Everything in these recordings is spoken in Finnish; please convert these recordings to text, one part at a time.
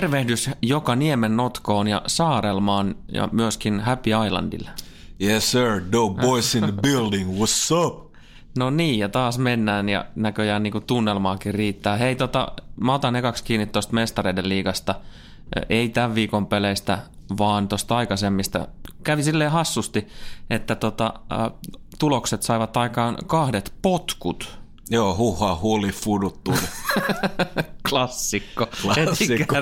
Tervehdys joka niemen notkoon ja Saarelmaan ja myöskin Happy Islandille. Yes sir, dope boys in the building, what's up? No niin, ja taas mennään ja näköjään niin tunnelmaakin riittää. Hei, tota, mä otan ekaksi kiinni tuosta mestareiden liigasta. Ei tämän viikon peleistä, vaan tuosta aikaisemmista. Kävi silleen hassusti, että tota, tulokset saivat aikaan kahdet potkut. Joo, huha, huuli fuduttu. Klassikko. Klassikko,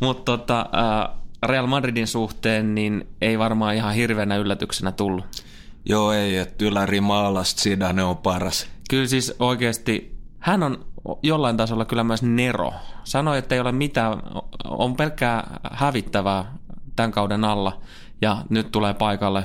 Mutta tota, äh, Real Madridin suhteen niin ei varmaan ihan hirveänä yllätyksenä tullut. Joo, ei, että yläri maalasta Zidane on paras. Kyllä siis oikeasti, hän on jollain tasolla kyllä myös Nero. Sanoi, että ei ole mitään, on pelkkää hävittävää tämän kauden alla ja nyt tulee paikalle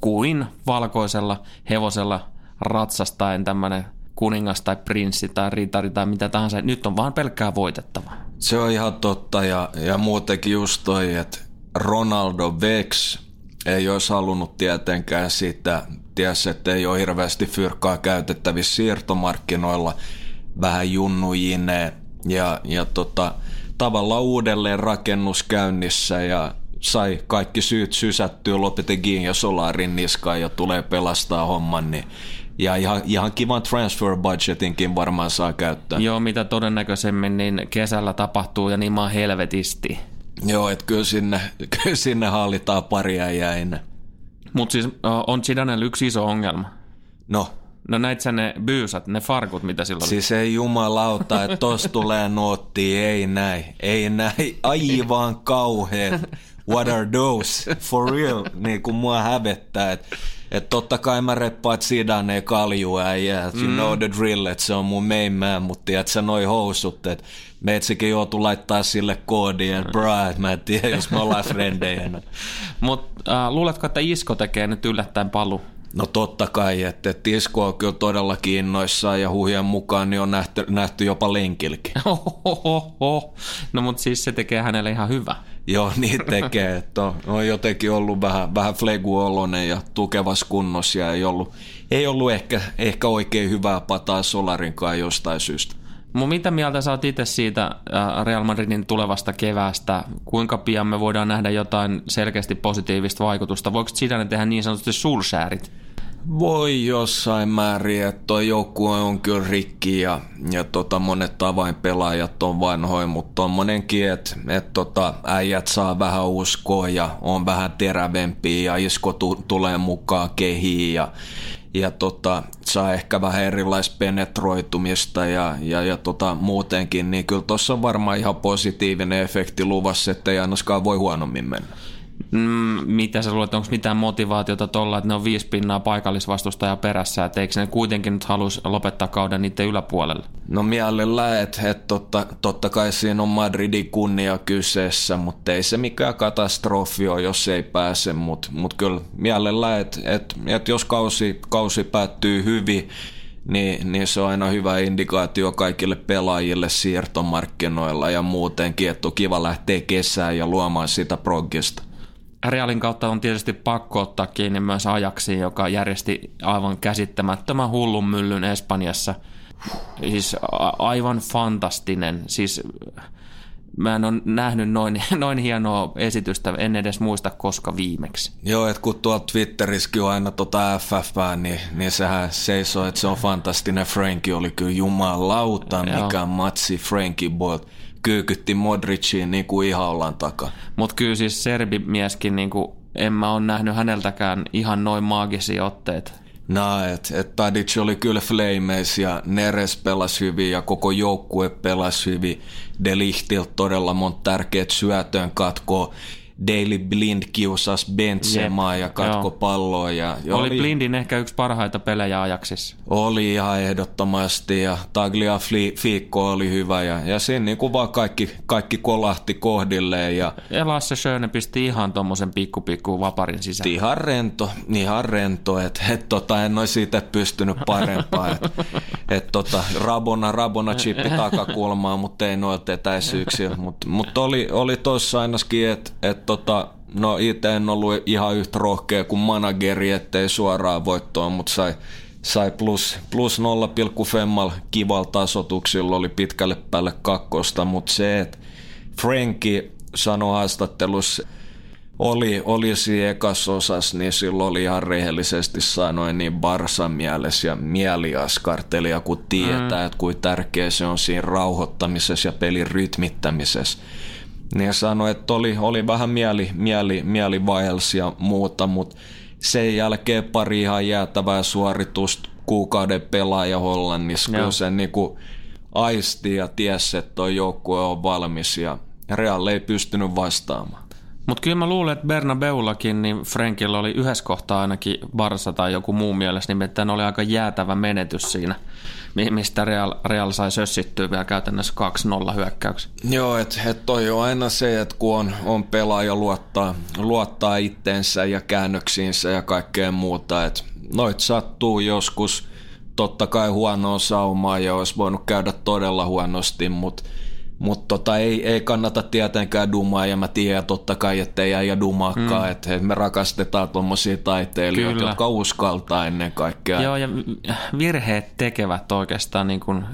kuin valkoisella hevosella ratsastaen tämmöinen kuningas tai prinssi tai ritari tai mitä tahansa. Nyt on vaan pelkkää voitettava. Se on ihan totta ja, ja muutenkin just toi, että Ronaldo Vex ei olisi halunnut tietenkään sitä, ties, että ei ole hirveästi fyrkkaa käytettävissä siirtomarkkinoilla, vähän junnujineen ja, ja tota, tavallaan uudelleen rakennus käynnissä ja sai kaikki syyt sysättyä Lopetegiin ja Solarin niskaan ja tulee pelastaa homman, niin ja ihan, ihan kivan transfer budgetinkin varmaan saa käyttää. Joo, mitä todennäköisemmin niin kesällä tapahtuu ja niin maa helvetisti. Joo, että kyllä sinne, kyllä sinne hallitaan paria jäinä. Mutta siis on Zidanella yksi iso ongelma. No? No näit sä ne byysat, ne farkut, mitä silloin Siis ei jumalauta, että tos tulee nuotti, ei näin, ei näin, aivan kauheet. What are those? For real, niin kuin mua hävettää, että et totta kai mä reppaat Zidane kaljua äijä, mm. you know the drill, että se on mun main man, mutta tiedät sä noi housut, että meitsikin joutuu laittaa sille koodiin, että bra, mä en tiedä, jos me ollaan frendejä. Mutta äh, luuletko, että Isko tekee nyt yllättäen palu? No totta kai, että, Isko on kyllä todella kiinnoissaan ja huhien mukaan niin on nähty, nähty jopa lenkilläkin. No mutta siis se tekee hänelle ihan hyvä. Joo, niin tekee. Että on, on jotenkin ollut vähän, vähän fleguolonen ja tukevas kunnossa ja ei ollut, ei ollut ehkä, ehkä oikein hyvää pataa Solarinkaan jostain syystä. Mitä mieltä sä oot itse siitä äh, Real Madridin tulevasta keväästä? Kuinka pian me voidaan nähdä jotain selkeästi positiivista vaikutusta? Voiko Zidane tehdä niin sanotusti sulsäärit? Voi jossain määrin, että tuo joukkue on kyllä rikki ja, ja tota, monet avainpelaajat on vanhoja, mutta tommonenkin, että et tota, äijät saa vähän uskoa ja on vähän terävempiä ja isko tu- tulee mukaan kehiin ja, ja tota, saa ehkä vähän erilaista penetroitumista ja, ja, ja tota, muutenkin, niin kyllä tuossa on varmaan ihan positiivinen efekti luvassa, että ei ainakaan voi huonommin mennä. Mm, mitä sä luulet, onko mitään motivaatiota tuolla, että ne on viisi pinnaa paikallisvastustaja perässä, että eikö ne kuitenkin nyt halus lopettaa kauden niiden yläpuolelle? No mielellä, että et totta, totta kai siinä on Madridin kunnia kyseessä, mutta ei se mikään katastrofi ole, jos ei pääse, mutta mut kyllä mielellä, että et, et jos kausi, kausi päättyy hyvin, niin, niin se on aina hyvä indikaatio kaikille pelaajille siirtomarkkinoilla ja muutenkin, että on kiva lähteä kesään ja luomaan sitä proggista. Realin kautta on tietysti pakko ottaa kiinni myös Ajaksi, joka järjesti aivan käsittämättömän hullun myllyn Espanjassa. Siis aivan fantastinen. Siis mä en ole nähnyt noin, noin hienoa esitystä, en edes muista koska viimeksi. Joo, että kun tuolla Twitterissäkin on aina tota FF, niin, niin sehän seisoo, että se on fantastinen. Frankie oli kyllä jumalauta, mikä matsi Frankie Bolt kyykytti Modriciin niin kuin ihan ollaan takaa. Mutta kyllä siis serbimieskin, niin kuin, en mä ole nähnyt häneltäkään ihan noin maagisia otteita. No, että et Tadic oli kyllä flameis ja Neres pelasi hyvin ja koko joukkue pelasi hyvin. Delichtilta todella monta tärkeät syötön katkoa. Daily Blind kiusas Bentsemaa ja katko Joo. palloa. Ja, oli, oli Blindin ehkä yksi parhaita pelejä ajaksissa. Oli ihan ehdottomasti ja Taglia Fiikko oli hyvä ja, ja siinä niin kuin vaan kaikki, kaikki kolahti kohdilleen. Ja, ja Lasse Schöne pisti ihan tuommoisen pikku pikku vaparin sisään. Ihan rento, ihan rento, että et, tota, en olisi siitä pystynyt parempaa. Että et, tota, rabona, rabona chippi takakulmaa, mutta ei noilta etäisyyksiä. Mutta mut oli, oli tuossa ainakin, että et, tota, no itse en ollut ihan yhtä rohkea kuin manageri, ettei suoraan voittoa, mutta sai, sai plus, plus 0,5 kival tasotuksilla, oli pitkälle päälle kakkosta, mutta se, että Franki sanoi haastattelussa, oli, oli siinä ekassa osassa, niin silloin oli ihan rehellisesti sanoen niin Barsan mielessä ja mieliaskartelia, kun tietää, mm. että kuin tärkeä se on siinä rauhoittamisessa ja pelin rytmittämisessä. Niin sanoi, että oli, oli vähän mieli, mieli, mieli Wiles ja muuta, mutta sen jälkeen pari ihan jäätävää suoritusta kuukauden pelaaja Hollannissa, kun se niin kuin aisti ja tiesi, että tuo joukkue on valmis ja Real ei pystynyt vastaamaan. Mutta kyllä mä luulen, että Bernabeullakin, niin Frankilla oli yhdessä kohtaa ainakin Barsa tai joku muu mielessä, nimittäin oli aika jäätävä menetys siinä, mistä Real, Real sai sössittyä vielä käytännössä 2-0 hyökkäyksi. Joo, että et toi on aina se, että kun on, on pelaaja luottaa, luottaa itteensä ja käännöksiinsä ja kaikkea muuta, että noit sattuu joskus totta kai huonoa saumaa ja olisi voinut käydä todella huonosti, mutta mutta tota, ei, ei kannata tietenkään dumaa ja mä tiedän totta kai, ettei äijä dumaakaan, mm. että me rakastetaan tuommoisia taiteilijoita, Kyllä. jotka uskaltaa ennen kaikkea. Joo ja virheet tekevät oikeastaan niin kun,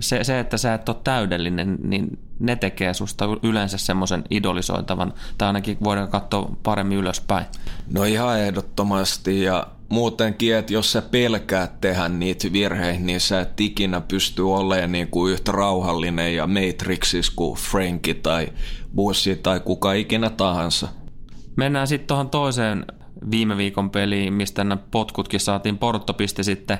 se, se, että sä et ole täydellinen, niin ne tekee susta yleensä semmoisen idolisoitavan, tai ainakin voidaan katsoa paremmin ylöspäin. No ihan ehdottomasti, ja muutenkin, että jos sä pelkäät tehdä niitä virheitä, niin sä et ikinä pysty olemaan niin kuin yhtä rauhallinen ja Matrixis kuin Franki tai Bussi tai kuka ikinä tahansa. Mennään sitten tuohon toiseen viime viikon peliin, mistä nämä potkutkin saatiin. Porto pisti sitten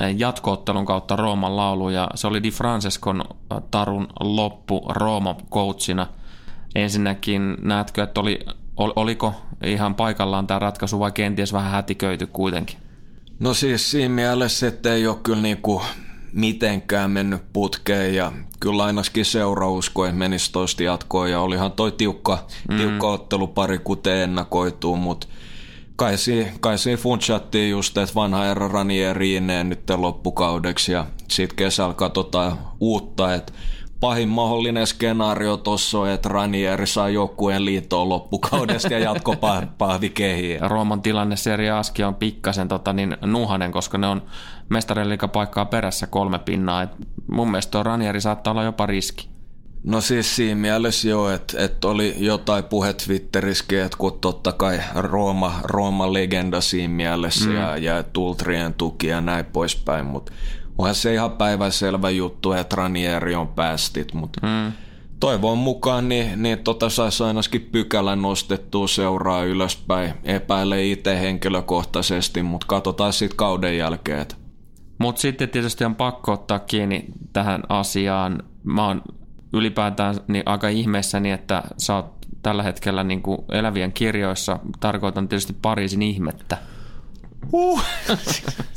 eh, jatkoottelun kautta Rooman laulu ja se oli Di Francescon eh, tarun loppu Rooma coachina. Ensinnäkin näetkö, että oli oliko ihan paikallaan tämä ratkaisu vai kenties vähän hätiköity kuitenkin? No siis siinä mielessä, että ei ole kyllä niinku mitenkään mennyt putkeen ja kyllä ainakin seura usko, että menisi toista jatkoon ja olihan toi tiukka, mm. tiukka ottelu pari kuten ennakoituu, mutta kai siinä, kai siinä funchattiin just, että vanha erä Ranieri nyt loppukaudeksi ja sitten kesällä katsotaan uutta, että pahin mahdollinen skenaario tuossa on, että Ranieri saa joukkueen liittoon loppukaudesta ja jatkopahvi kehiin. Rooman tilanne Serie Aski on pikkasen tota, niin, nuhanen, koska ne on paikkaa perässä kolme pinnaa. Et mun mielestä tuo Ranieri saattaa olla jopa riski. No siis siinä mielessä jo, että, että oli jotain puhe Twitterissäkin, että kun totta kai Rooma, Rooma legenda siinä mielessä mm. ja, ja Tultrien tuki ja näin poispäin, mutta onhan se ihan päiväselvä juttu, että Ranieri on päästit, mutta mm. toivon mukaan niin, niin tota saisi ainakin pykälän nostettua seuraa ylöspäin. Epäile itse henkilökohtaisesti, mutta katsotaan sitten kauden jälkeen. Mutta sitten tietysti on pakko ottaa kiinni tähän asiaan. Mä oon ylipäätään niin aika ihmeessäni, että sä oot tällä hetkellä niin kuin elävien kirjoissa, tarkoitan tietysti Pariisin ihmettä. Uh.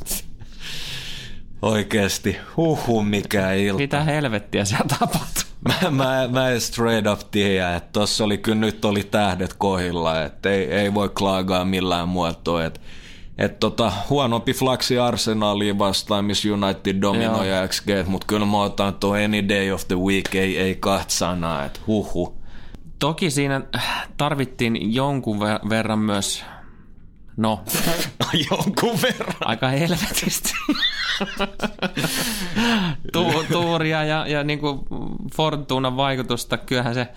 Oikeesti, huhu mikä ilta. Mitä helvettiä siellä tapahtui? Mä, mä, mä en straight up tiedä, että tossa oli kyllä nyt oli tähdet kohilla, että ei, ei voi klaagaa millään muotoa, että et tota, huonompi flaksi Arsenaliin vastaan, missä United dominoi XG, mutta kyllä mä otan tuo any day of the week, ei, ei kahta sanaa, että huhu. Toki siinä tarvittiin jonkun verran myös No. Jonkun verran. Aika helvetisti. tu- tuuria ja, ja niin kuin Fortunan vaikutusta. Kyllähän se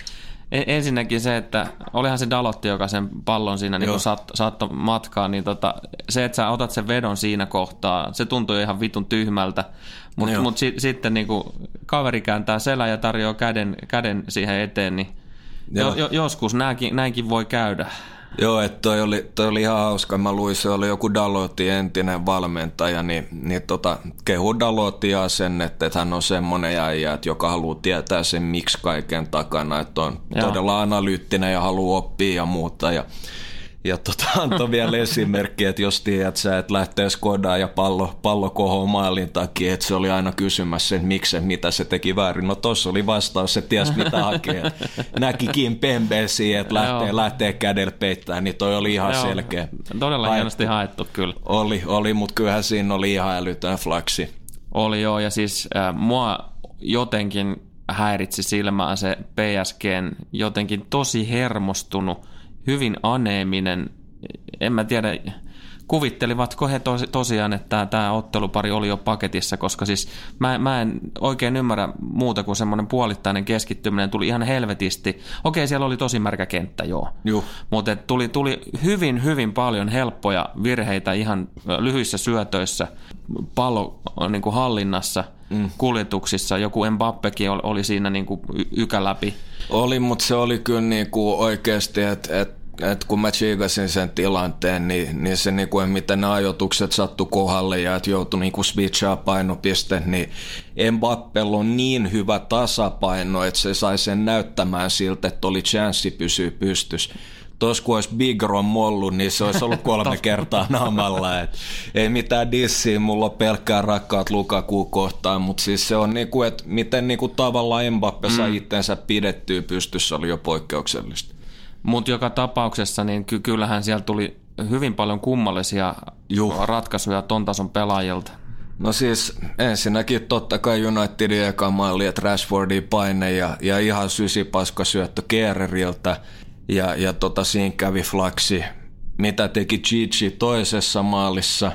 ensinnäkin se, että olihan se Dalotti, joka sen pallon siinä niin saat, saattoi matkaa, niin tota, se, että sä otat sen vedon siinä kohtaa, se tuntuu ihan vitun tyhmältä, mutta mut si, sitten niin kuin, kaveri kääntää selän ja tarjoaa käden, käden siihen eteen, niin jo, jo, joskus näinkin, näinkin voi käydä. Joo, että toi oli, toi oli ihan hauska. Mä luin, se oli joku Dalotti entinen valmentaja, niin, niin tota, kehu Dalottia sen, että, että hän on semmoinen äijä, että joka haluaa tietää sen miksi kaiken takana, että on Joo. todella analyyttinen ja haluaa oppia ja muuta. Ja ja tota, antoi vielä esimerkki, että jos tiedät sä, että lähtee Skodaan ja pallo, pallo kohoaa maalin takia, että se oli aina kysymässä, että miksi, mitä se teki väärin. No tossa oli vastaus, että ties mitä hakee. Näkikin pembesiä, että lähtee, lähtee kädellä peittää, niin toi oli ihan Joo. selkeä. Todella haettu. hienosti haettu kyllä. Oli, oli mutta kyllähän siinä oli ihan älytön flaksi. Oli joo, ja siis äh, mua jotenkin häiritsi silmään se PSGn jotenkin tosi hermostunut hyvin aneeminen, en mä tiedä kuvittelivatko he tos, tosiaan, että tämä ottelupari oli jo paketissa, koska siis mä, mä en oikein ymmärrä muuta kuin semmoinen puolittainen keskittyminen tuli ihan helvetisti. Okei, siellä oli tosi märkä kenttä, joo. Juh. Mutta tuli, tuli hyvin, hyvin paljon helppoja virheitä ihan lyhyissä syötöissä, pallo niin kuin hallinnassa, mm. kuljetuksissa. Joku Mbappekin oli, siinä niin kuin ykä läpi. Oli, mutta se oli kyllä niin kuin oikeasti, että et et kun mä chiikasin sen tilanteen, niin, niin se niinku, miten ne ajoitukset sattu kohdalle ja että joutui niinku switchaa painopiste, niin Mbappella on niin hyvä tasapaino, että se sai sen näyttämään siltä, että oli chanssi pysyä pystys. Tuossa kun olisi Big Ron mollu, niin se olisi ollut kolme kertaa naamalla. Et ei mitään dissiä, mulla on pelkkää rakkaat Lukaku kohtaan, mutta siis se on niinku, että miten niinku tavallaan Mbappe sai mm. itsensä pidettyä pystyssä oli jo poikkeuksellista. Mutta joka tapauksessa, niin ky- kyllähän siellä tuli hyvin paljon kummallisia Juh. ratkaisuja ton tason pelaajilta. No siis ensinnäkin totta kai Unitedin eka maali, että Rashfordin paine ja, ja ihan sysipaska syöttö Kiereriltä ja, ja tota, siinä kävi flaksi. Mitä teki Chichi toisessa maalissa,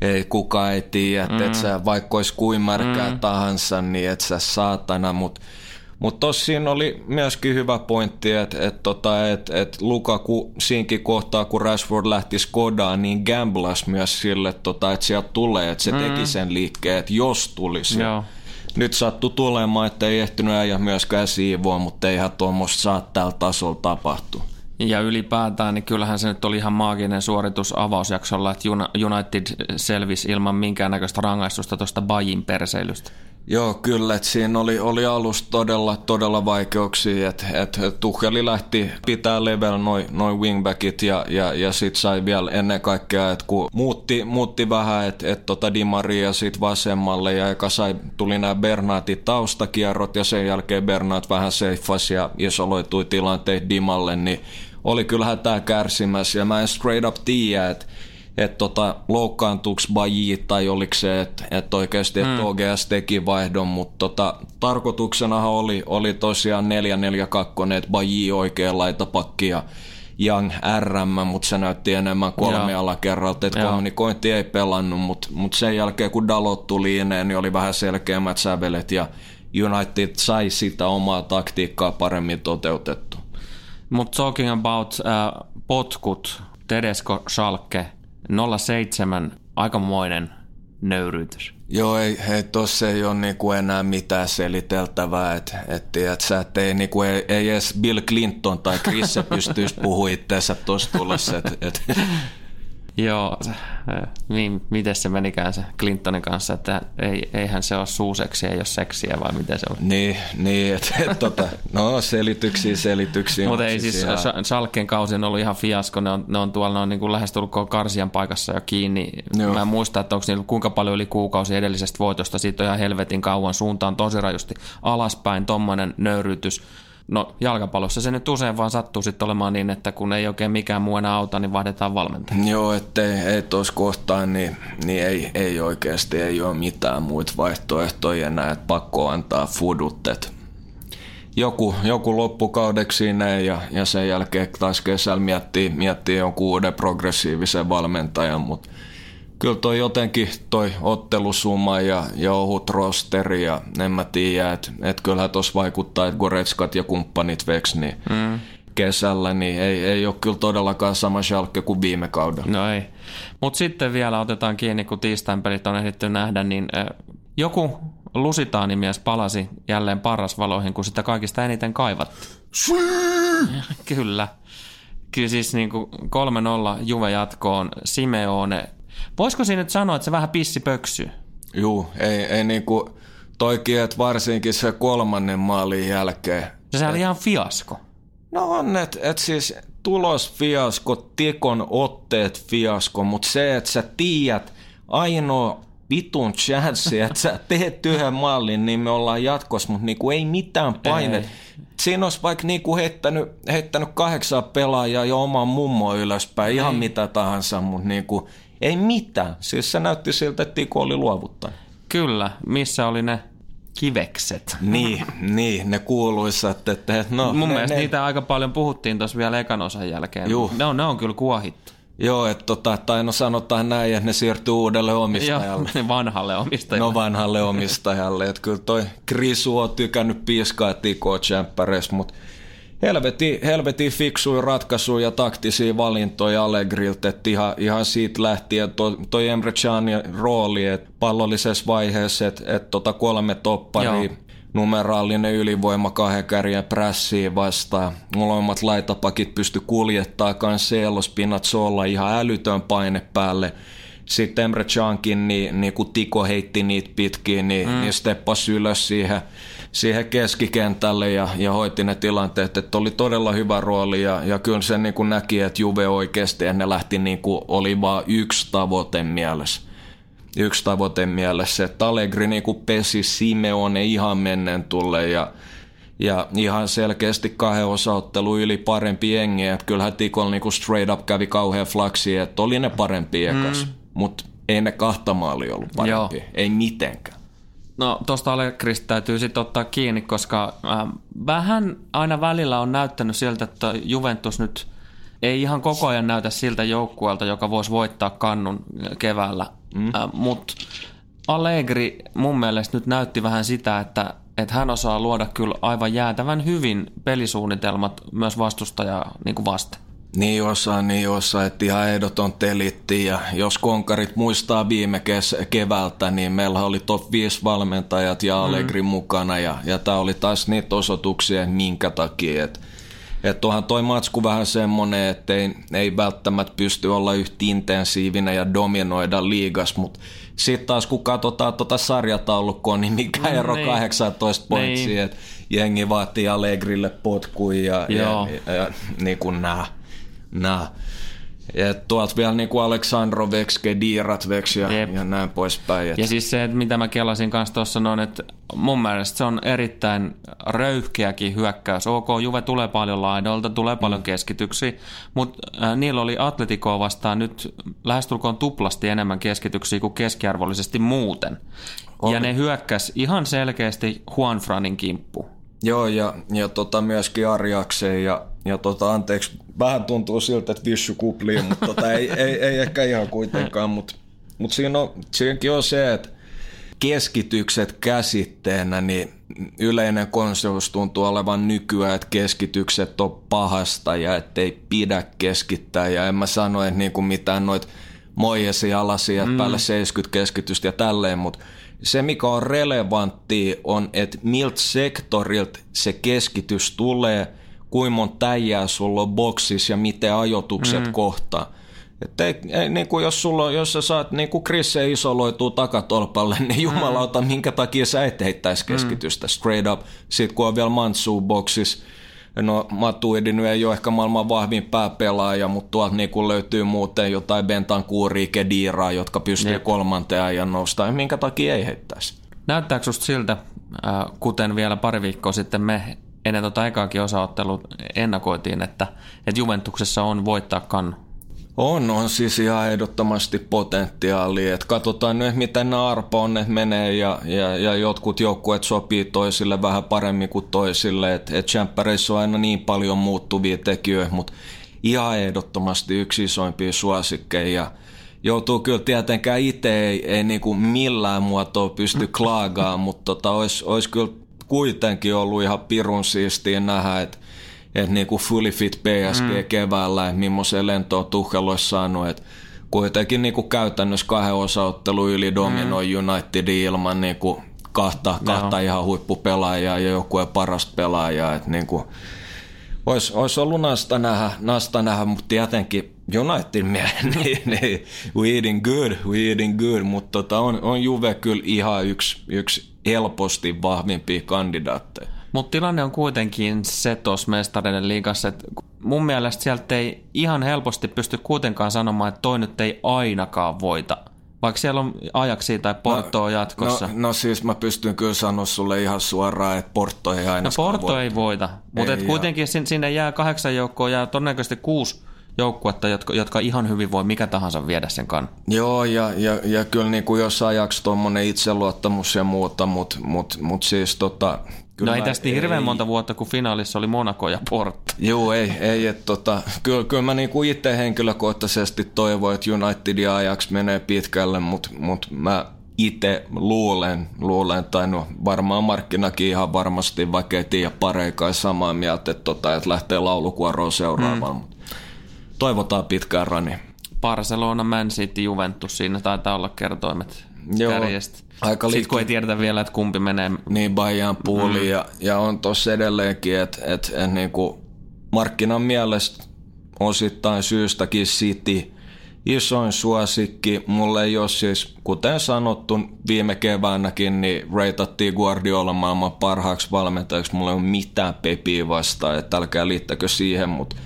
ei kukaan ei tiedä, mm. että sä, vaikka olisi kuin märkää mm. tahansa, niin et sä saatana, mutta mutta tossa siinä oli myöskin hyvä pointti, että et, tota, et, et Lukaku siinkin kohtaa, kun Rashford lähti Skodaan, niin gamblas myös sille, tota, että sieltä tulee, että se mm. teki sen liikkeen, että jos tulisi. Joo. Nyt sattu tulemaan, että ei ehtinyt äijä myöskään siivoa, mutta eihän tuommoista saa tällä tasolla tapahtua. Ja ylipäätään, niin kyllähän se nyt oli ihan maaginen suoritus avausjaksolla, että United selvisi ilman minkäännäköistä rangaistusta tuosta Bajin perseilystä. Joo, kyllä, että siinä oli, oli alusta todella, todella vaikeuksia, että et Tuheli lähti pitää level noin noi wingbackit ja, ja, ja sitten sai vielä ennen kaikkea, että kun muutti, muutti vähän, että et tota Di Maria sit vasemmalle ja eka sai, tuli nämä Bernaatin taustakierrot ja sen jälkeen Bernaat vähän seiffasi ja isoloitui tilanteet Dimalle, niin oli kyllähän tämä kärsimässä ja mä en straight up tiedä, että että tota, loukkaantuuko Baji tai oliko se, että et oikeasti et mm. OGS teki vaihdon, mutta tota, tarkoituksenahan oli, oli tosiaan 4-4-2, että Baji oikea laitapakki ja Young RM, mutta se näytti enemmän kolme alakerralta, että kommunikointi ei pelannut, mutta mut sen jälkeen kun Dalot tuli ineen, niin oli vähän selkeämmät sävelet ja United sai sitä omaa taktiikkaa paremmin toteutettu. Mutta talking about uh, potkut, Tedesco Schalke, 07, aikamoinen nöyryytys. Joo, ei, ei tossa ei ole niinku enää mitään seliteltävää, että et, et, sä et ei, niinku, ei, ei edes Bill Clinton tai Chris pystyisi puhua itseensä tuossa tulossa. Et, et. Joo, niin, miten se menikään se Clintonin kanssa, että ei, eihän se ole suuseksiä, ei ole seksiä vai miten se on? Niin, niin että et, tota, no selityksiä, selityksiä. Mutta ei siis, siis Salkkeen kausi on ollut ihan fiasko, ne on, ne on tuolla ne on niin kuin lähestulkoon Karsian paikassa jo kiinni. Joo. Mä en muista, että onko niillä kuinka paljon yli kuukausi edellisestä voitosta, siitä on ihan helvetin kauan suuntaan tosi rajusti alaspäin, tommonen nöyrytys No jalkapallossa se nyt usein vaan sattuu sitten olemaan niin, että kun ei oikein mikään muu enää auta, niin vaihdetaan valmentaja. Joo, ettei ei tuossa kohtaa, niin, niin ei, ei oikeasti ei ole mitään muita vaihtoehtoja enää, että pakko antaa fudut, joku, joku loppukaudeksi näin ja, ja sen jälkeen taas kesällä miettii, miettii jonkun uuden progressiivisen valmentajan, mutta kyllä toi jotenkin toi ottelusumma ja, ja ohut rosteri ja en mä tiedä, että et kyllähän tuossa vaikuttaa, että Goretskat ja kumppanit veks, niin mm. kesällä, niin ei, ei ole kyllä todellakaan sama Schalke kuin viime kaudella. No ei. Mutta sitten vielä otetaan kiinni, kun tiistain pelit on ehditty nähdä, niin äh, joku lusitaanimies palasi jälleen parasvaloihin, kun sitä kaikista eniten kaivattiin. Kyllä. Kyllä siis niin kuin 3-0 Juve jatkoon. Simeone Voisiko siinä nyt sanoa, että se vähän pissi pöksyy? Juu, ei, ei niinku toikin, että varsinkin se kolmannen maalin jälkeen. Se oli ihan fiasko. No on, että et siis tulos fiasko, tikon otteet fiasko, mutta se, että sä tiedät ainoa vitun chanssi, että sä teet yhden mallin, niin me ollaan jatkossa, mutta niinku ei mitään paine. Ei. Siinä olisi vaikka niinku heittänyt, heittänyt kahdeksan pelaajaa ja oman mummo ylöspäin, ei. ihan mitä tahansa, mutta niinku, ei mitään. Siis se näytti siltä, että Tiko oli luovuttanut. Kyllä. Missä oli ne kivekset? Niin, niin ne kuuluisat. Että, no, Mun ne, mielestä ne... niitä aika paljon puhuttiin tuossa vielä ekan osan jälkeen. Juh. Ne on, ne on kyllä kuohittu. Joo, että tota, tai no sanotaan näin, että ne siirtyy uudelle omistajalle. Joo, vanhalle omistajalle. No vanhalle omistajalle. että kyllä toi Krisu on tykännyt piiskaa tikoa mutta helvetin, helvetin fiksuja ratkaisuja ja taktisia valintoja Allegrilta, että ihan, ihan siitä lähtien toi, toi Emre Canin rooli, että pallollisessa vaiheessa, että, että tota kolme topparia, numeraalinen ylivoima kahden kärjen prässiin vastaan. Molemmat laitapakit pysty kuljettaa Cancelo Spinazzola ihan älytön paine päälle. Sitten Emre Cankin, niin, niin kun Tiko heitti niitä pitkiin, niin, mm. niin steppasi ylös siihen, siihen keskikentälle ja, ja hoiti ne tilanteet. Että oli todella hyvä rooli ja, ja kyllä se niin näki, että Juve oikeasti ja ne lähti niin kuin oli vain yksi tavoite mielessä yksi tavoite mielessä, että Allegri niin kuin pesi Simeone ihan mennen tulle ja, ja ihan selkeästi kahden osaottelu yli parempi jengi, että kyllähän Tikol niin kuin straight up kävi kauhean flaksi, että oli ne parempi ekas, mm. Mutta ei ne kahta maali ollut parempi, Joo. ei mitenkään. No tuosta Allegrista täytyy sitten ottaa kiinni, koska äh, vähän aina välillä on näyttänyt siltä, että Juventus nyt ei ihan koko ajan näytä siltä joukkueelta, joka voisi voittaa kannun keväällä Mm. Äh, Mutta Allegri mun mielestä nyt näytti vähän sitä, että, että hän osaa luoda kyllä aivan jäätävän hyvin pelisuunnitelmat myös vastustajaa niin kuin vasten. Niin osaa, niin osaa, että ihan ehdoton telitti ja jos konkarit muistaa viime kes- keväältä, niin meillä oli top 5 valmentajat ja Allegri mm. mukana ja, ja tämä oli taas niitä osoituksia, minkä takia, että että onhan toi matsku vähän semmonen, että ei, ei välttämättä pysty olla yhtä intensiivinen ja dominoida liigas, mutta sitten taas kun katsotaan tuota sarjataulukkoa, niin mikä mm, ero niin. 18 pointsia, niin. että jengi vaatii Allegrille potkuja ja, ja, ja, ja niin kuin nämä. Nämä. Ja tuolta vielä niin kuin Aleksandrovex, Kediratvex ja, ja näin poispäin. Et. Ja siis se, että mitä mä kelasin kanssa tuossa noin, että mun mielestä se on erittäin röyhkeäkin hyökkäys. OK, Juve tulee paljon laidolta, tulee paljon mm. keskityksiä, mutta äh, niillä oli Atleticoa vastaan nyt lähestulkoon tuplasti enemmän keskityksiä kuin keskiarvollisesti muuten. Oli. Ja ne hyökkäs ihan selkeästi Juanfranin kimppu. Joo, ja, ja tota myöskin Arjakseen ja, ja tota, anteeksi, vähän tuntuu siltä, että Vissu kuplii, mutta tota, ei, ei, ei, ehkä ihan kuitenkaan, mutta mut siinä on, siinäkin on se, että keskitykset käsitteenä, niin yleinen konsensus tuntuu olevan nykyään, että keskitykset on pahasta ja ettei pidä keskittää. Ja en mä sano, että niinku mitään noit moijesi alasia, mm. päälle 70 keskitystä ja tälleen, mutta se, mikä on relevantti, on, että miltä sektorilta se keskitys tulee, kuinka monta täijää sulla on boksissa ja miten ajotukset mm. kohtaa. Että ei, ei, niin kuin jos, sulla, jos sä saat, niin kuin Chris isoloituu takatolpalle, niin mm. jumalauta, mm. minkä takia sä et heittäisi keskitystä mm. straight up. Sitten kun on vielä Mansu boksissa, No Matuidi ei ole ehkä maailman vahvin pääpelaaja, mutta tuolta niin löytyy muuten jotain Bentankuuria, Kediraa, jotka pystyy Jep. kolmanteen ajan nousta. Minkä takia ei heittäisi? Näyttääkö susta siltä, äh, kuten vielä pari viikkoa sitten me ennen tuota ekaakin osaottelua ennakoitiin, että, että Juventuksessa on voittaa kannu? On, on siis ihan ehdottomasti potentiaalia. Et katsotaan nyt, miten nämä arpoonnet menee ja, ja, ja jotkut joukkueet sopii toisille vähän paremmin kuin toisille. Et, et on aina niin paljon muuttuvia tekijöitä, mutta ihan ehdottomasti yksi isoimpia suosikkeja. Joutuu kyllä tietenkään itse ei, ei niinku millään muotoa pysty klaagaan, mutta tota, olisi olis kyllä kuitenkin ollut ihan pirun siistiä nähdä, että että niinku fully fit PSG mm. keväällä, että millaisen lentoa Tuchel olisi saanut, että kuitenkin niinku käytännössä kahden osaottelu yli dominoi mm. Unitedin ilman niinku kahta, kahta no. ihan huippupelaajaa ja joukkueen parasta pelaajaa, että niinku, olisi, olisi ollut nasta nähdä, nasta nähdä mutta tietenkin Unitedin miehen, niin, niin, we eating good, we eating good, mutta tota, on, on Juve kyllä ihan yksi, yksi helposti vahvimpia kandidaatteja. Mutta tilanne on kuitenkin se tuossa mestareiden liigassa, että mun mielestä sieltä ei ihan helposti pysty kuitenkaan sanomaan, että toi nyt ei ainakaan voita. Vaikka siellä on ajaksi tai Porto no, jatkossa. No, no siis mä pystyn kyllä sanoa sulle ihan suoraan, että Porto ei aina No Porto voita. ei voita, mutta kuitenkin ja... sinne jää kahdeksan joukkoa, jää todennäköisesti kuusi joukkuetta, jotka, jotka ihan hyvin voi mikä tahansa viedä sen kan. Joo, ja, ja, ja kyllä niin kuin jos ajaksi tuommoinen itseluottamus ja muuta, mutta mut, mut siis tota, no ei tästä niin hirveän monta vuotta, kun finaalissa oli Monaco ja Porto. Joo, ei, ei että tota, kyllä, kyllä mä niinku itse henkilökohtaisesti toivon, että Unitedin ajaksi menee pitkälle, mutta mut mä itse luulen, luulen, tai no varmaan markkinakin ihan varmasti, vaikka ei tiedä pareikaan samaa mieltä, että, tota, että lähtee laulukuoroon seuraavaan. Mm. Toivotaan pitkään rani. Barcelona, Man City, Juventus, siinä taitaa olla kertoimet Joo, kärjestä. Aika Sitten kun ei tiedetä vielä, että kumpi menee. Niin, Bayern puuli mm. ja, ja on tuossa edelleenkin, että et, et, niinku markkinan mielestä osittain syystäkin City isoin suosikki. Mulle ei ole siis, kuten sanottu viime keväänäkin, niin reitattiin Guardiola maailman parhaaksi valmentajaksi. Mulla ei ole mitään pepiä vastaan, että älkää liittäkö siihen, mutta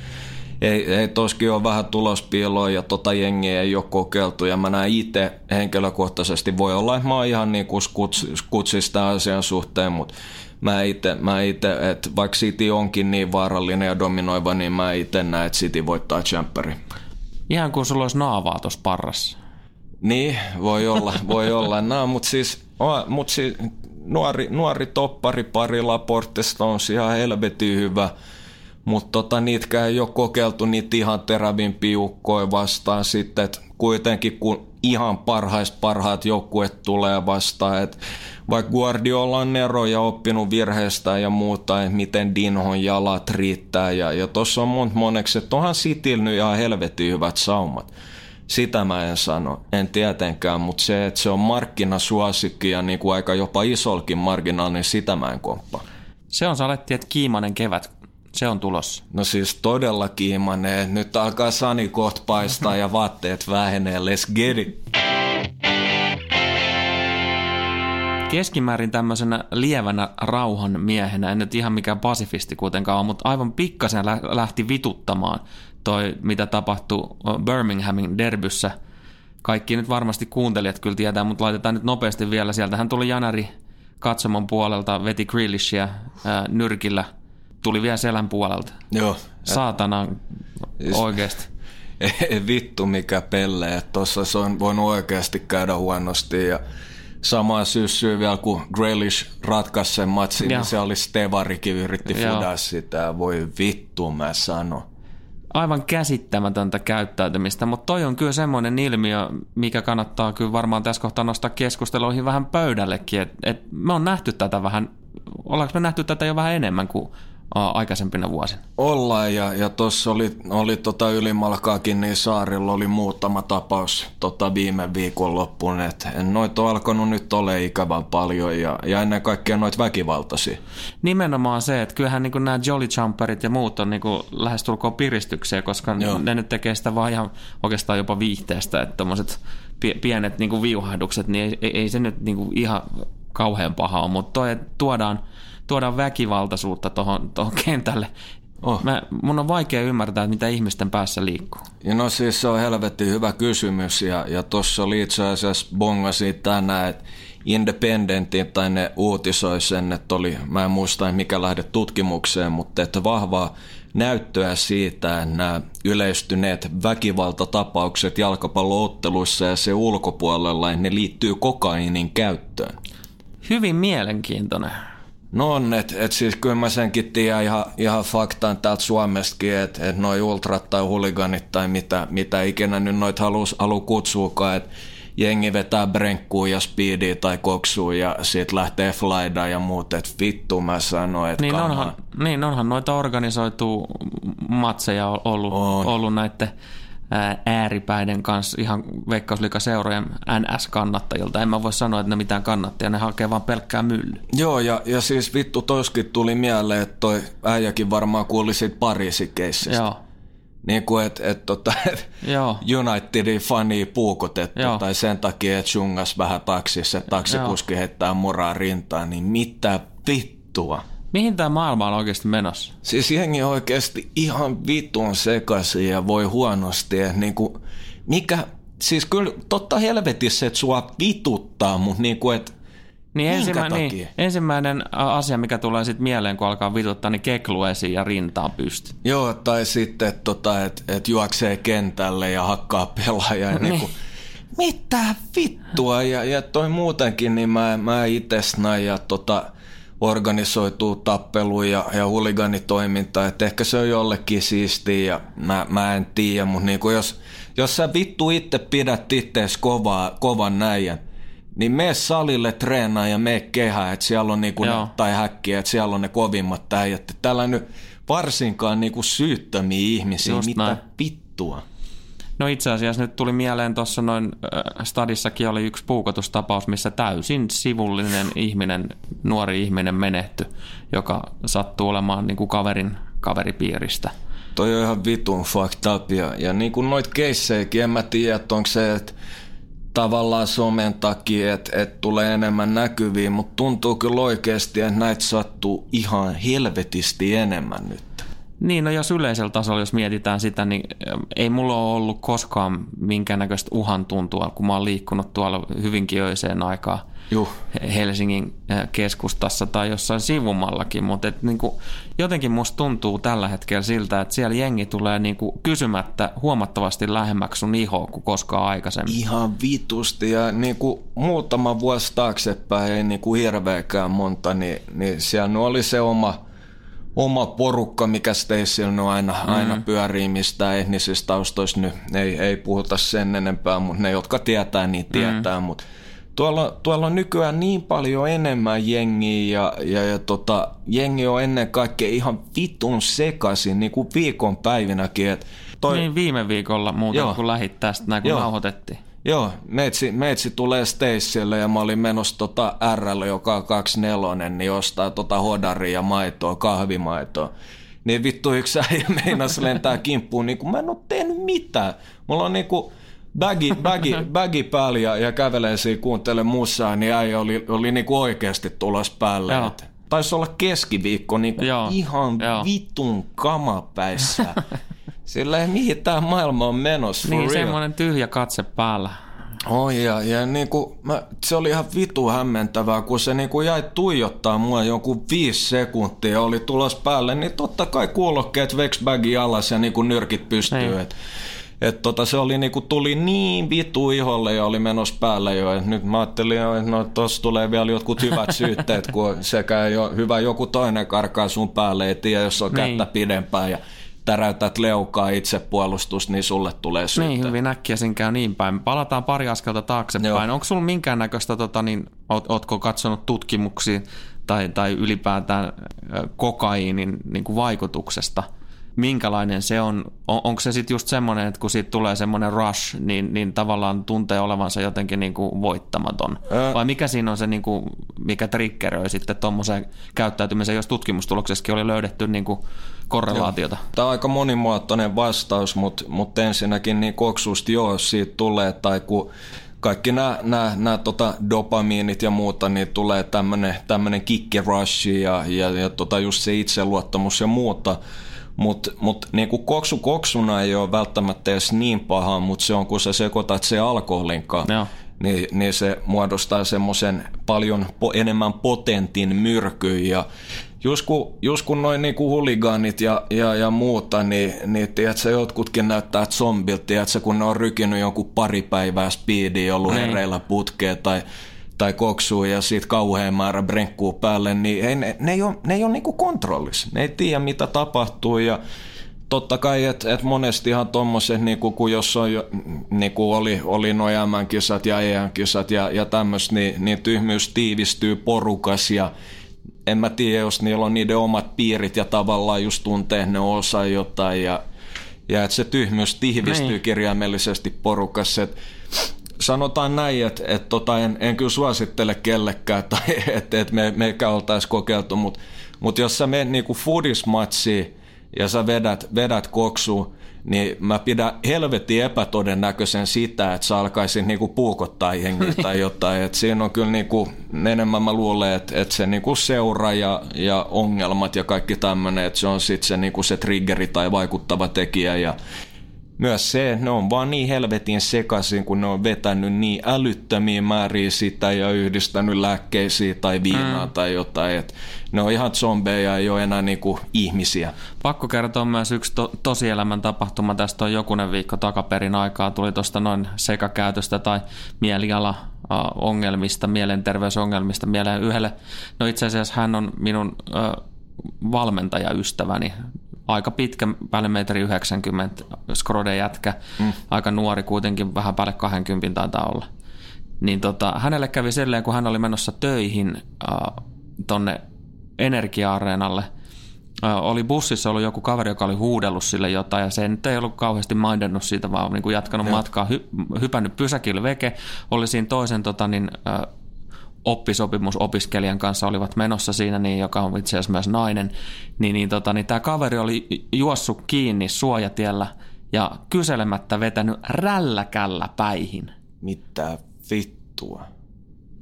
ei, ei toskin ole vähän tulospiiloa ja tota jengiä ei ole kokeiltu ja mä näen itse henkilökohtaisesti, voi olla, että mä oon ihan niin kuin kuts, kutsista asian suhteen, mutta mä itse, mä ite, että vaikka City onkin niin vaarallinen ja dominoiva, niin mä itse näen, että City voittaa Champeri. Ihan kuin sulla olisi naavaa tuossa parrassa. Niin, voi olla, voi olla. No, mutta siis, mut siis nuori, nuori toppari pari Laportesta on ihan helvetin hyvä – mutta tota, niitäkään ei ole kokeiltu niitä ihan terävin piukkoja vastaan sitten, että kuitenkin kun ihan parhaista parhaat joukkueet tulee vastaan, että vaikka Guardiola on eroja oppinut virheistä ja muuta, että miten Dinhon jalat riittää ja, ja tuossa on monta moneksi, että onhan Cityllä nyt ihan helvetin hyvät saumat. Sitä mä en sano, en tietenkään, mutta se, että se on markkinasuosikki ja niin kuin aika jopa isolkin marginaali, niin sitä mä en komppaa. Se on saletti, että kiimainen kevät se on tulossa. No siis todella kiimanee. Nyt alkaa Sani kohta paistaa ja vaatteet vähenee. Let's get it. Keskimäärin tämmöisenä lievänä rauhan miehenä, en nyt ihan mikään pasifisti kuitenkaan ole, mutta aivan pikkasen lähti vituttamaan toi, mitä tapahtui Birminghamin derbyssä. Kaikki nyt varmasti kuuntelijat kyllä tietää, mutta laitetaan nyt nopeasti vielä sieltä. Hän tuli Janari katsomon puolelta, veti Grealishia nyrkillä – tuli vielä selän puolelta. Joo. Saatana siis, oikeasti. Ei vittu mikä pelle, että tuossa se on voinut oikeasti käydä huonosti ja sama syssy vielä kun Grealish ratkaisi sen matsin, niin se oli Stevarikin yritti fudaa sitä. Voi vittu mä sano. Aivan käsittämätöntä käyttäytymistä, mutta toi on kyllä semmoinen ilmiö, mikä kannattaa kyllä varmaan tässä kohtaa nostaa keskusteluihin vähän pöydällekin, että et me on nähty tätä vähän, ollaanko me nähty tätä jo vähän enemmän kuin aikaisempina vuosina. Ollaan ja, ja tuossa oli, oli tota ylimalkaakin, niin saarilla oli muutama tapaus tota viime viikon loppuun, että noita on alkanut nyt ole ikävän paljon ja, ja ennen kaikkea noita väkivaltaisia. Nimenomaan se, että kyllähän niin nämä Jolly Jumperit ja muut on niin lähestulkoon piristyksiä, koska Joo. ne nyt tekee sitä vaan ihan oikeastaan jopa viihteestä, että tuommoiset pienet niin viuhahdukset, niin ei, ei se nyt niin ihan kauhean paha ole, mutta toi, tuodaan – tuodaan väkivaltaisuutta tuohon kentälle. Oh. Mä, mun on vaikea ymmärtää, että mitä ihmisten päässä liikkuu. Ja no siis se on helvetti hyvä kysymys ja, ja tuossa oli itse asiassa bongasi tänään, että Independentin tai ne uutisoi sen, että oli, mä en muista mikä lähde tutkimukseen, mutta että vahvaa näyttöä siitä, että nämä yleistyneet väkivaltatapaukset jalkapallootteluissa ja se ulkopuolella, ne liittyy kokainin käyttöön. Hyvin mielenkiintoinen. No on, että et siis kyllä mä senkin tiedän ihan, ihan faktaan täältä Suomestakin, että et noi ultrat tai huliganit tai mitä, mitä ikinä nyt noit halus, halu kutsuukaan, että jengi vetää brenkkuu ja speedia tai koksuu ja sit lähtee flyda ja muut, että vittu mä sanoin, että niin onhan, niin onhan noita organisoitu matseja ollut, on. ollut näiden ääripäiden kanssa ihan veikkausliikaseurojen NS-kannattajilta. En mä voi sanoa, että ne mitään kannattajia, ne hakee vaan pelkkää mylly. Joo, ja, ja siis vittu toskin tuli mieleen, että toi äijäkin varmaan kuuli siitä Pariisin keissistä. Joo. Niin kuin, että et, tota, et Unitedin fani puukotettu Joo. tai sen takia, että jungas vähän taksissa, että taksikuski Joo. heittää muraa rintaan, niin mitä vittua? Mihin tämä maailma on oikeasti menossa? Siis jengi oikeasti ihan vitun sekaisin ja voi huonosti. Niin kuin, mikä, siis kyllä totta helvetissä, että sua vituttaa, mutta niin kuin, että niin, ensimmä, niin ensimmäinen asia, mikä tulee sitten mieleen, kun alkaa vituttaa, niin keklu esiin ja rintaan pysty. Joo, tai sitten, että tota, et, et juoksee kentälle ja hakkaa pelaajaa. Ja niin. Niin kuin, mitä vittua? Ja, ja toi muutenkin, niin mä, mä itse näin ja tota, organisoituu tappelu ja, ja huliganitoiminta, että ehkä se on jollekin siistiä ja mä, mä en tiedä, mutta niin jos, jos sä vittu itse pidät ittees kovaa, kovan näijän, niin mene salille treenaa ja mene kehää, että siellä on niinku tai häkkiä, että siellä on ne kovimmat täijät. Täällä nyt varsinkaan niinku syyttömiä ihmisiä, Just mitä näin. vittua. No itse asiassa nyt tuli mieleen tuossa noin äh, stadissakin oli yksi puukotustapaus, missä täysin sivullinen ihminen, nuori ihminen menehty, joka sattuu olemaan niin kuin kaverin kaveripiiristä. Toi on ihan vitun fucked up ja, ja niin kuin noit keissejäkin, en mä tiedä, että onko se, että tavallaan somen takia, että et tulee enemmän näkyviin, mutta tuntuu kyllä oikeasti, että näitä sattuu ihan helvetisti enemmän nyt. Niin, no jos yleisellä tasolla, jos mietitään sitä, niin ei mulla ole ollut koskaan minkäännäköistä uhan tuntua, kun mä oon liikkunut tuolla hyvinkin öiseen aikaan Juh. Helsingin keskustassa tai jossain sivumallakin, mutta et niin kuin, jotenkin musta tuntuu tällä hetkellä siltä, että siellä jengi tulee niin kuin kysymättä huomattavasti lähemmäksi sun ihoa kuin koskaan aikaisemmin. Ihan vitusti ja niin kuin muutama vuosi taaksepäin, ei niin kuin hirveäkään monta, niin, niin siellä oli se oma – oma porukka, mikä Stacylla on aina, mm. aina pyörii mistä etnisistä taustoista nyt. Ei, ei puhuta sen enempää, mutta ne, jotka tietää, niin tietää. Mm. Mutta tuolla, tuolla on nykyään niin paljon enemmän jengiä ja, ja, ja tota, jengi on ennen kaikkea ihan vitun sekaisin niin kuin viikonpäivinäkin. Et toi... Niin viime viikolla muuten, Joo. kun lähit tästä, näin kun Joo. nauhoitettiin. Joo, meitsi, meitsi tulee Stacelle ja mä olin menossa tota RL, joka on 24, niin ostaa tota hodaria ja maitoa, kahvimaitoa. Niin vittu yksi äijä meinas lentää kimppuun, niin kuin mä en oo tehnyt mitään. Mulla on niinku bagi, bagi, bagi päällä ja, ja kävelee siinä kuuntele musaa, niin äijä oli, oli niinku oikeasti tulos päälle. Joo. Taisi olla keskiviikko niinku Joo. ihan Joo. vitun kamapäissä. Sillä ei mihin tämä maailma on menossa. Niin, real. semmoinen tyhjä katse päällä. Oi ja, ja niin kuin, mä, se oli ihan vitu hämmentävää, kun se niin kuin jäi tuijottaa mua jonkun viisi sekuntia ja oli tulos päälle, niin totta kai kuulokkeet veksbagi alas ja niin kuin nyrkit pystyy. Niin. Et, et tota, se oli niinku, tuli niin vitu iholle ja oli menossa päälle jo. Et nyt mä ajattelin että no tossa tulee vielä jotkut hyvät syytteet, kun sekä jo, hyvä joku toinen karkaa sun päälle, ei tiedä, jos on niin. kättä pidempään. Ja täräytät leukaa itsepuolustus, niin sulle tulee syytä. Niin, hyvin äkkiä sen käy niin päin. Palataan pari askelta taaksepäin. Joo. Onko sulla minkäännäköistä, tota, niin, oot, ootko katsonut tutkimuksia tai, tai ylipäätään kokaiinin niin kuin vaikutuksesta – minkälainen se on. on onko se sitten just semmoinen, että kun siitä tulee semmoinen rush, niin, niin tavallaan tuntee olevansa jotenkin niin kuin voittamaton? Ää... Vai mikä siinä on se, niin kuin, mikä triggeröi sitten tuommoiseen käyttäytymiseen, jos tutkimustuloksessakin oli löydetty niin kuin korrelaatiota? Joo. Tämä on aika monimuotoinen vastaus, mutta, mutta ensinnäkin niin koksusta joo, siitä tulee, tai kun kaikki nämä, nämä, nämä tota dopamiinit ja muuta, niin tulee tämmöinen, tämmöinen rush ja, ja, ja tota just se itseluottamus ja muuta. Mutta mut, niinku koksu koksuna ei ole välttämättä edes niin paha, mutta se on kun sä sekoitat se alkoholin kanssa. Niin, niin se muodostaa semmoisen paljon po, enemmän potentin myrkyn ja just kun, just kun noin niinku huligaanit ja, ja, ja muuta, niin, niin tiedätkö, jotkutkin näyttää zombilta, tiedätkö, kun ne on rykinyt jonkun pari päivää speediä ollut niin. hereillä putkeen tai tai koksuu ja siitä kauhean määrä brenkkuu päälle, niin ei, ne, ne ei ole, ne ei ole niinku kontrollissa. Ne ei tiedä, mitä tapahtuu ja totta kai, että et monestihan tuommoiset, niinku, kun jos on niinku oli, oli noin kisat ja EM-kisat ja, ja tämmöistä, niin, niin tyhmyys tiivistyy porukas ja en mä tiedä, jos niillä on niiden omat piirit ja tavallaan just tuntee ne osa jotain ja, ja että se tyhmyys tiivistyy niin. kirjaimellisesti porukassa. Että sanotaan näin, että, että tota, en, en kyllä suosittele kellekään, tai että, että me, meikä oltaisiin kokeiltu, mutta, mutta jos sä menet niinku foodismatsiin ja sä vedät, vedät koksuun, niin mä pidän helvetin epätodennäköisen sitä, että sä alkaisin niinku puukottaa jengiä tai jotain. Et siinä on kyllä niinku, enemmän mä luulen, että, että se niinku seura ja, ja ongelmat ja kaikki tämmöinen, että se on sitten se, niinku se triggeri tai vaikuttava tekijä ja myös se, ne on vaan niin helvetin sekaisin, kun ne on vetänyt niin älyttömiä määriä sitä ja yhdistänyt lääkkeisiä tai viinaa mm. tai jotain. Et ne on ihan zombeja, ei ole enää niinku ihmisiä. Pakko kertoa myös yksi to- tosielämän tapahtuma. Tästä on jokunen viikko takaperin aikaa. Tuli tuosta noin sekakäytöstä tai mieliala ongelmista, mielenterveysongelmista mieleen yhdelle. No itse asiassa hän on minun ö, valmentajaystäväni aika pitkä, päälle metri 90, skrode jätkä, mm. aika nuori kuitenkin, vähän päälle 20 taitaa olla. Niin tota, hänelle kävi silleen, kun hän oli menossa töihin äh, tonne energia-areenalle, äh, oli bussissa ollut joku kaveri, joka oli huudellut sille jotain, ja se nyt ei ollut kauheasti mindennut siitä, vaan niin kuin jatkanut Joo. matkaa, hy, hypännyt pysäkille veke, oli siinä toisen tota, niin, äh, oppisopimusopiskelijan kanssa olivat menossa siinä, niin, joka on itse asiassa myös nainen, niin, niin, tota, niin tämä kaveri oli juossut kiinni suojatiellä ja kyselemättä vetänyt rälläkällä päihin. Mitä vittua?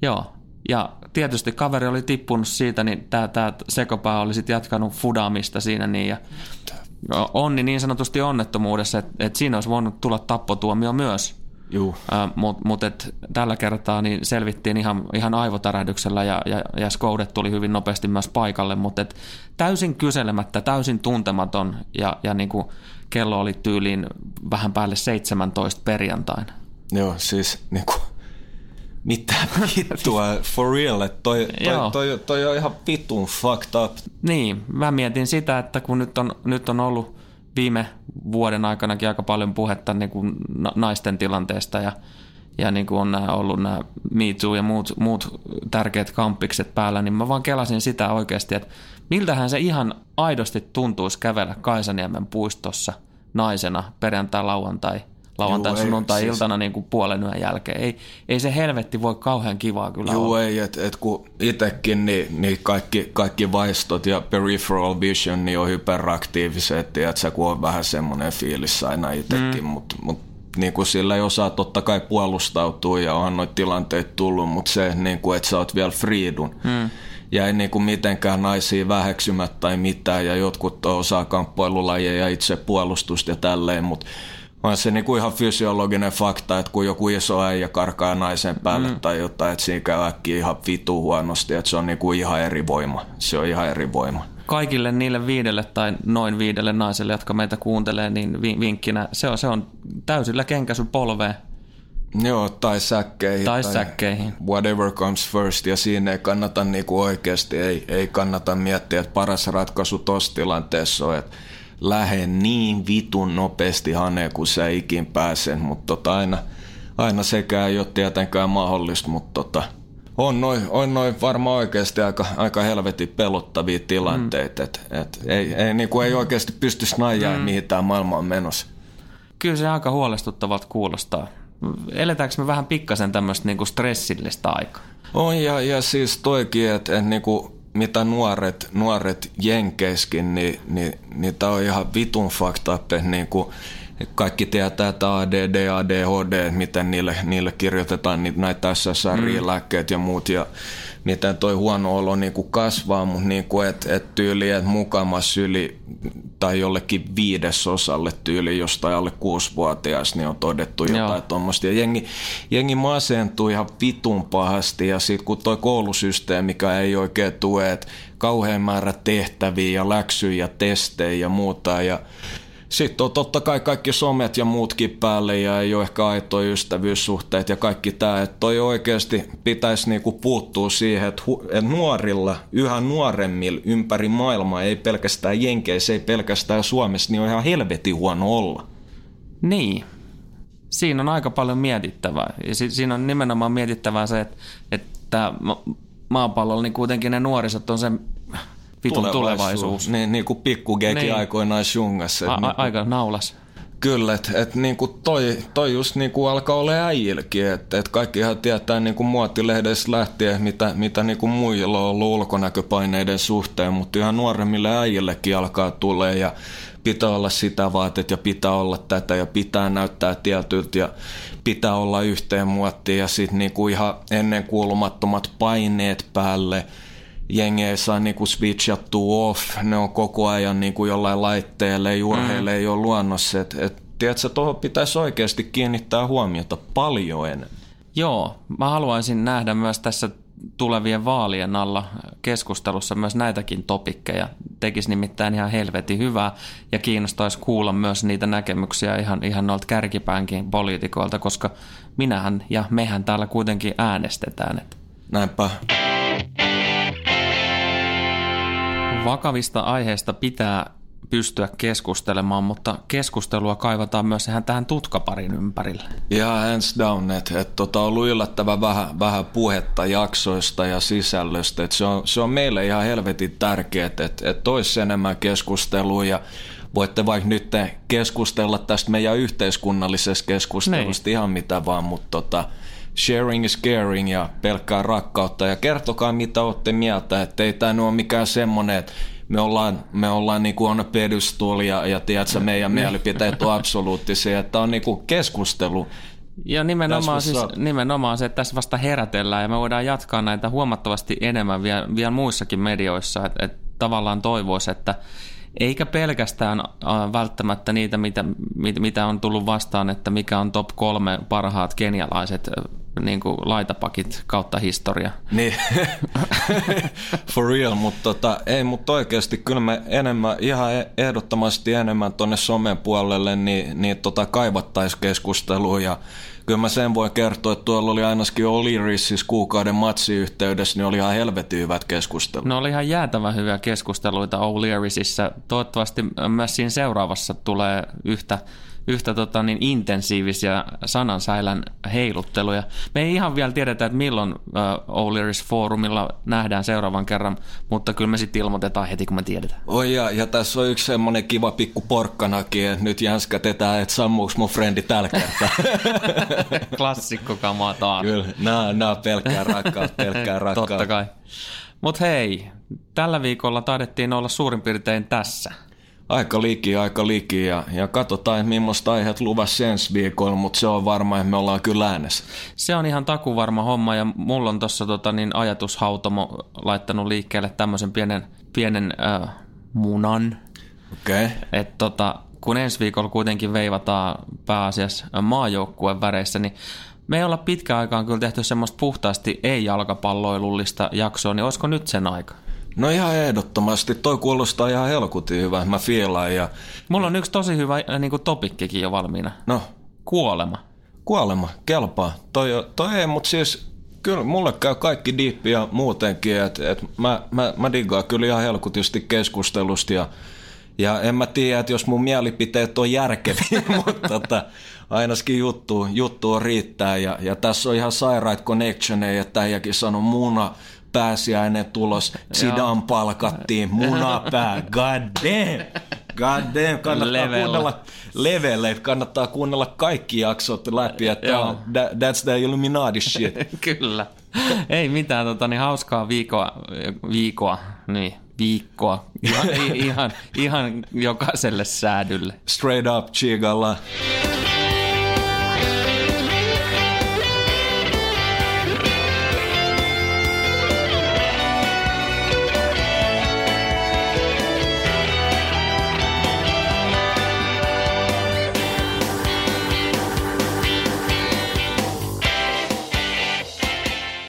Joo, ja tietysti kaveri oli tippunut siitä, niin tämä, sekopää oli sitten jatkanut fudaamista siinä niin, ja onni niin sanotusti onnettomuudessa, että, että siinä olisi voinut tulla tappotuomio myös. Juu. Äh, Mutta mut tällä kertaa niin selvittiin ihan, ihan aivotärähdyksellä ja, ja, ja Skoudet tuli hyvin nopeasti myös paikalle, mutta täysin kyselemättä, täysin tuntematon ja, ja niin kuin kello oli tyyliin vähän päälle 17 perjantaina. Joo, siis niin kuin, mitä vittua, for real, että toi, toi, toi, toi, on ihan vitun fucked up. Niin, mä mietin sitä, että kun nyt on, nyt on ollut viime vuoden aikanakin aika paljon puhetta niin kuin naisten tilanteesta ja, ja niin kuin on nämä ollut nämä Me Too ja muut, muut tärkeät kampikset päällä, niin mä vaan kelasin sitä oikeasti, että miltähän se ihan aidosti tuntuisi kävellä Kaisaniemen puistossa naisena perjantai-lauantai – lauantai sunnuntai siis... iltana niin kuin puolen yön jälkeen. Ei, ei se helvetti voi kauhean kivaa kyllä Joo, olla. ei, että et kun itsekin niin, niin kaikki, kaikki vaistot ja peripheral vision niin on hyperaktiiviset, että se kun on vähän semmoinen fiilis aina itsekin, mm. mutta mut, niin kuin sillä ei osaa totta kai puolustautua ja onhan noita tilanteita tullut, mutta se, niin kuin, että sä oot vielä friidun. Mm ja ei niin kuin mitenkään naisia väheksymät tai mitään, ja jotkut osaa kamppailulajeja, itse puolustusta ja tälleen, mutta on se niinku ihan fysiologinen fakta, että kun joku iso äijä karkaa naisen päälle mm. tai jotain, että siinä käy äkkiä ihan vitu huonosti, että se on niinku ihan eri voima. Se on ihan eri voima. Kaikille niille viidelle tai noin viidelle naiselle, jotka meitä kuuntelee, niin vinkkinä se on, se on täysillä kenkäsy polveen. Joo, tai säkkeihin. Tai, tai säkkeihin. Whatever comes first, ja siinä ei kannata niinku oikeasti, ei, ei kannata miettiä, että paras ratkaisu tuossa tilanteessa on, että lähde niin vitun nopeasti haneen, kun sä ikin pääsen, mutta tota aina, aina sekään ei ole tietenkään mahdollista, mutta tota, on noin on noi varmaan oikeasti aika, aika helvetin pelottavia tilanteita, mm. että et, ei, ei, niinku ei oikeasti pysty snajaa, mm. mihin tämä maailma on menossa. Kyllä se aika huolestuttavalta kuulostaa. Eletäänkö me vähän pikkasen tämmöistä niinku stressillistä aikaa? On ja, ja siis toikin, että et niinku mitä nuoret, nuoret jenkeiskin, niin, niin, niin tämä on ihan vitun fucked up, niin kuin kaikki tietää, että ADD, ADHD, miten niille, niille kirjoitetaan niitä, näitä SSRI-lääkkeet ja muut, ja miten toi huono olo niin kuin kasvaa, mutta niin kuin, et, et tyyli, että mukamas yli tai jollekin viidesosalle tyyli jostain alle kuusivuotias, niin on todettu jotain tuommoista. Ja jengi, jengi masentuu ihan vitun pahasti ja sitten kun toi koulusysteemi, mikä ei oikein tue, että kauhean määrä tehtäviä ja läksyjä ja testejä ja muuta ja sitten on totta kai kaikki somet ja muutkin päälle ja ei ole ehkä aitoja ystävyyssuhteet ja kaikki tämä. Että toi oikeasti pitäisi niinku puuttua siihen, että, hu- nuorilla, yhä nuoremmilla ympäri maailmaa, ei pelkästään Jenkeissä, ei pelkästään Suomessa, niin on ihan helvetin huono olla. Niin. Siinä on aika paljon mietittävää. Ja siinä on nimenomaan mietittävää se, että, että maapallolla niin kuitenkin ne nuorisot on se vitun tulevaisuus. Niin, niin kuin pikkugeki niin. aikoinaan shungassa. A- niin, aika naulas. Kyllä, että et niinku toi, toi just niinku alkaa olla äijilläkin, että et kaikkihan tietää niinku muotilehdessä lähtien, mitä, mitä niinku muilla on ollut ulkonäköpaineiden suhteen, mutta ihan nuoremmille äijillekin alkaa tulee ja pitää olla sitä vaatet ja pitää olla tätä ja pitää näyttää tietyltä ja pitää olla yhteen muottiin ja sitten niinku ihan ennenkuulumattomat paineet päälle – jengi ei saa niinku switchattua off, ne on koko ajan niinku jollain laitteelle, urheille mm. ei ole luonnossa, että et tiedätkö, tuohon pitäisi oikeasti kiinnittää huomiota paljon enemmän. Joo, mä haluaisin nähdä myös tässä tulevien vaalien alla keskustelussa myös näitäkin topikkeja. Tekisi nimittäin ihan helvetin hyvää ja kiinnostaisi kuulla myös niitä näkemyksiä ihan, ihan noilta kärkipäänkin poliitikoilta, koska minähän ja mehän täällä kuitenkin äänestetään. Että Näinpä. Vakavista aiheista pitää pystyä keskustelemaan, mutta keskustelua kaivataan myös ihan tähän tutkaparin ympärille. Ja hands down, että et, tota, on ollut yllättävän vähän, vähän puhetta jaksoista ja sisällöstä. Et se, on, se on meille ihan helvetin tärkeää, että et olisi enemmän keskustelua ja voitte vaikka nyt keskustella tästä meidän yhteiskunnallisesta keskustelusta niin. ihan mitä vaan, mutta tota, sharing is caring ja pelkkää rakkautta ja kertokaa mitä olette mieltä, että ei tämä ole mikään semmoinen, että me ollaan, me ollaan niinku on pedestal ja, ja tiedätkö, meidän niin. mielipiteet on absoluuttisia, että on niinku keskustelu. Ja nimenomaan, siis, nimenomaan se, että tässä vasta herätellään ja me voidaan jatkaa näitä huomattavasti enemmän vielä, vielä muissakin medioissa, että, että tavallaan toivoisi, että eikä pelkästään välttämättä niitä, mitä, mitä on tullut vastaan, että mikä on top kolme parhaat kenialaiset niin kuin laitapakit kautta historia. Niin, for real, mutta tota, ei, mutta oikeasti kyllä me enemmän, ihan e- ehdottomasti enemmän tuonne somen puolelle, niin, niin tota, kaivattaisiin keskustelua ja kyllä mä sen voin kertoa, että tuolla oli ainakin O'Leary's kuukauden matsiyhteydessä, niin oli ihan helvetin hyvät keskustelut. No oli ihan jäätävän hyviä keskusteluita O'Leary'sissä. Toivottavasti myös siinä seuraavassa tulee yhtä yhtä tota, niin intensiivisiä sanansäilän heilutteluja. Me ei ihan vielä tiedetä, että milloin uh, O'Leary's Forumilla nähdään seuraavan kerran, mutta kyllä me sitten ilmoitetaan heti, kun me tiedetään. Oi ja, ja tässä on yksi semmoinen kiva pikku porkkanakin, että nyt jänskätetään, että sammuuks mun frendi tällä kertaa. Klassikko kamaa taas. Kyllä, nää, nää pelkkää rakkautta, pelkkää rakkautta. Totta kai. Mutta hei, tällä viikolla taidettiin olla suurin piirtein tässä aika liki, aika liki ja, ja katsotaan, että millaista aiheet luvassa ensi viikolla, mutta se on varma, että me ollaan kyllä äänessä. Se on ihan takuvarma homma ja mulla on tuossa tota, niin ajatushautomo laittanut liikkeelle tämmöisen pienen, pienen äh, munan. Okei. Okay. Tota, kun ensi viikolla kuitenkin veivataan pääasiassa maajoukkueen väreissä, niin me ei olla pitkään aikaan kyllä tehty semmoista puhtaasti ei-jalkapalloilullista jaksoa, niin olisiko nyt sen aika? No ihan ehdottomasti. Toi kuulostaa ihan helkutin hyvä. Mä fiilaan ja... Mulla on yksi tosi hyvä äh, niin kuin topikkikin jo valmiina. No? Kuolema. Kuolema, kelpaa. Toi, toi ei, mutta siis kyllä mulle käy kaikki diippiä muutenkin, että et mä, mä, mä diggaan kyllä ihan helkutisti keskustelusta ja, ja en mä tiedä, että jos mun mielipiteet on järkeviä, mutta tota, ainakin juttu, juttu on riittää ja, ja tässä on ihan sairaat connectioneja, että äijäkin sanoi muna, pääsiäinen tulos, Zidane palkattiin, munapää, god damn. God damn, kannattaa Level. kuunnella levelle, kannattaa kuunnella kaikki jaksot läpi, että on, that's the Illuminati shit. Kyllä. Ei mitään, tota, niin hauskaa viikoa, viikoa, niin, viikkoa, ihan, ihan, ihan jokaiselle säädylle. Straight up, chigalla.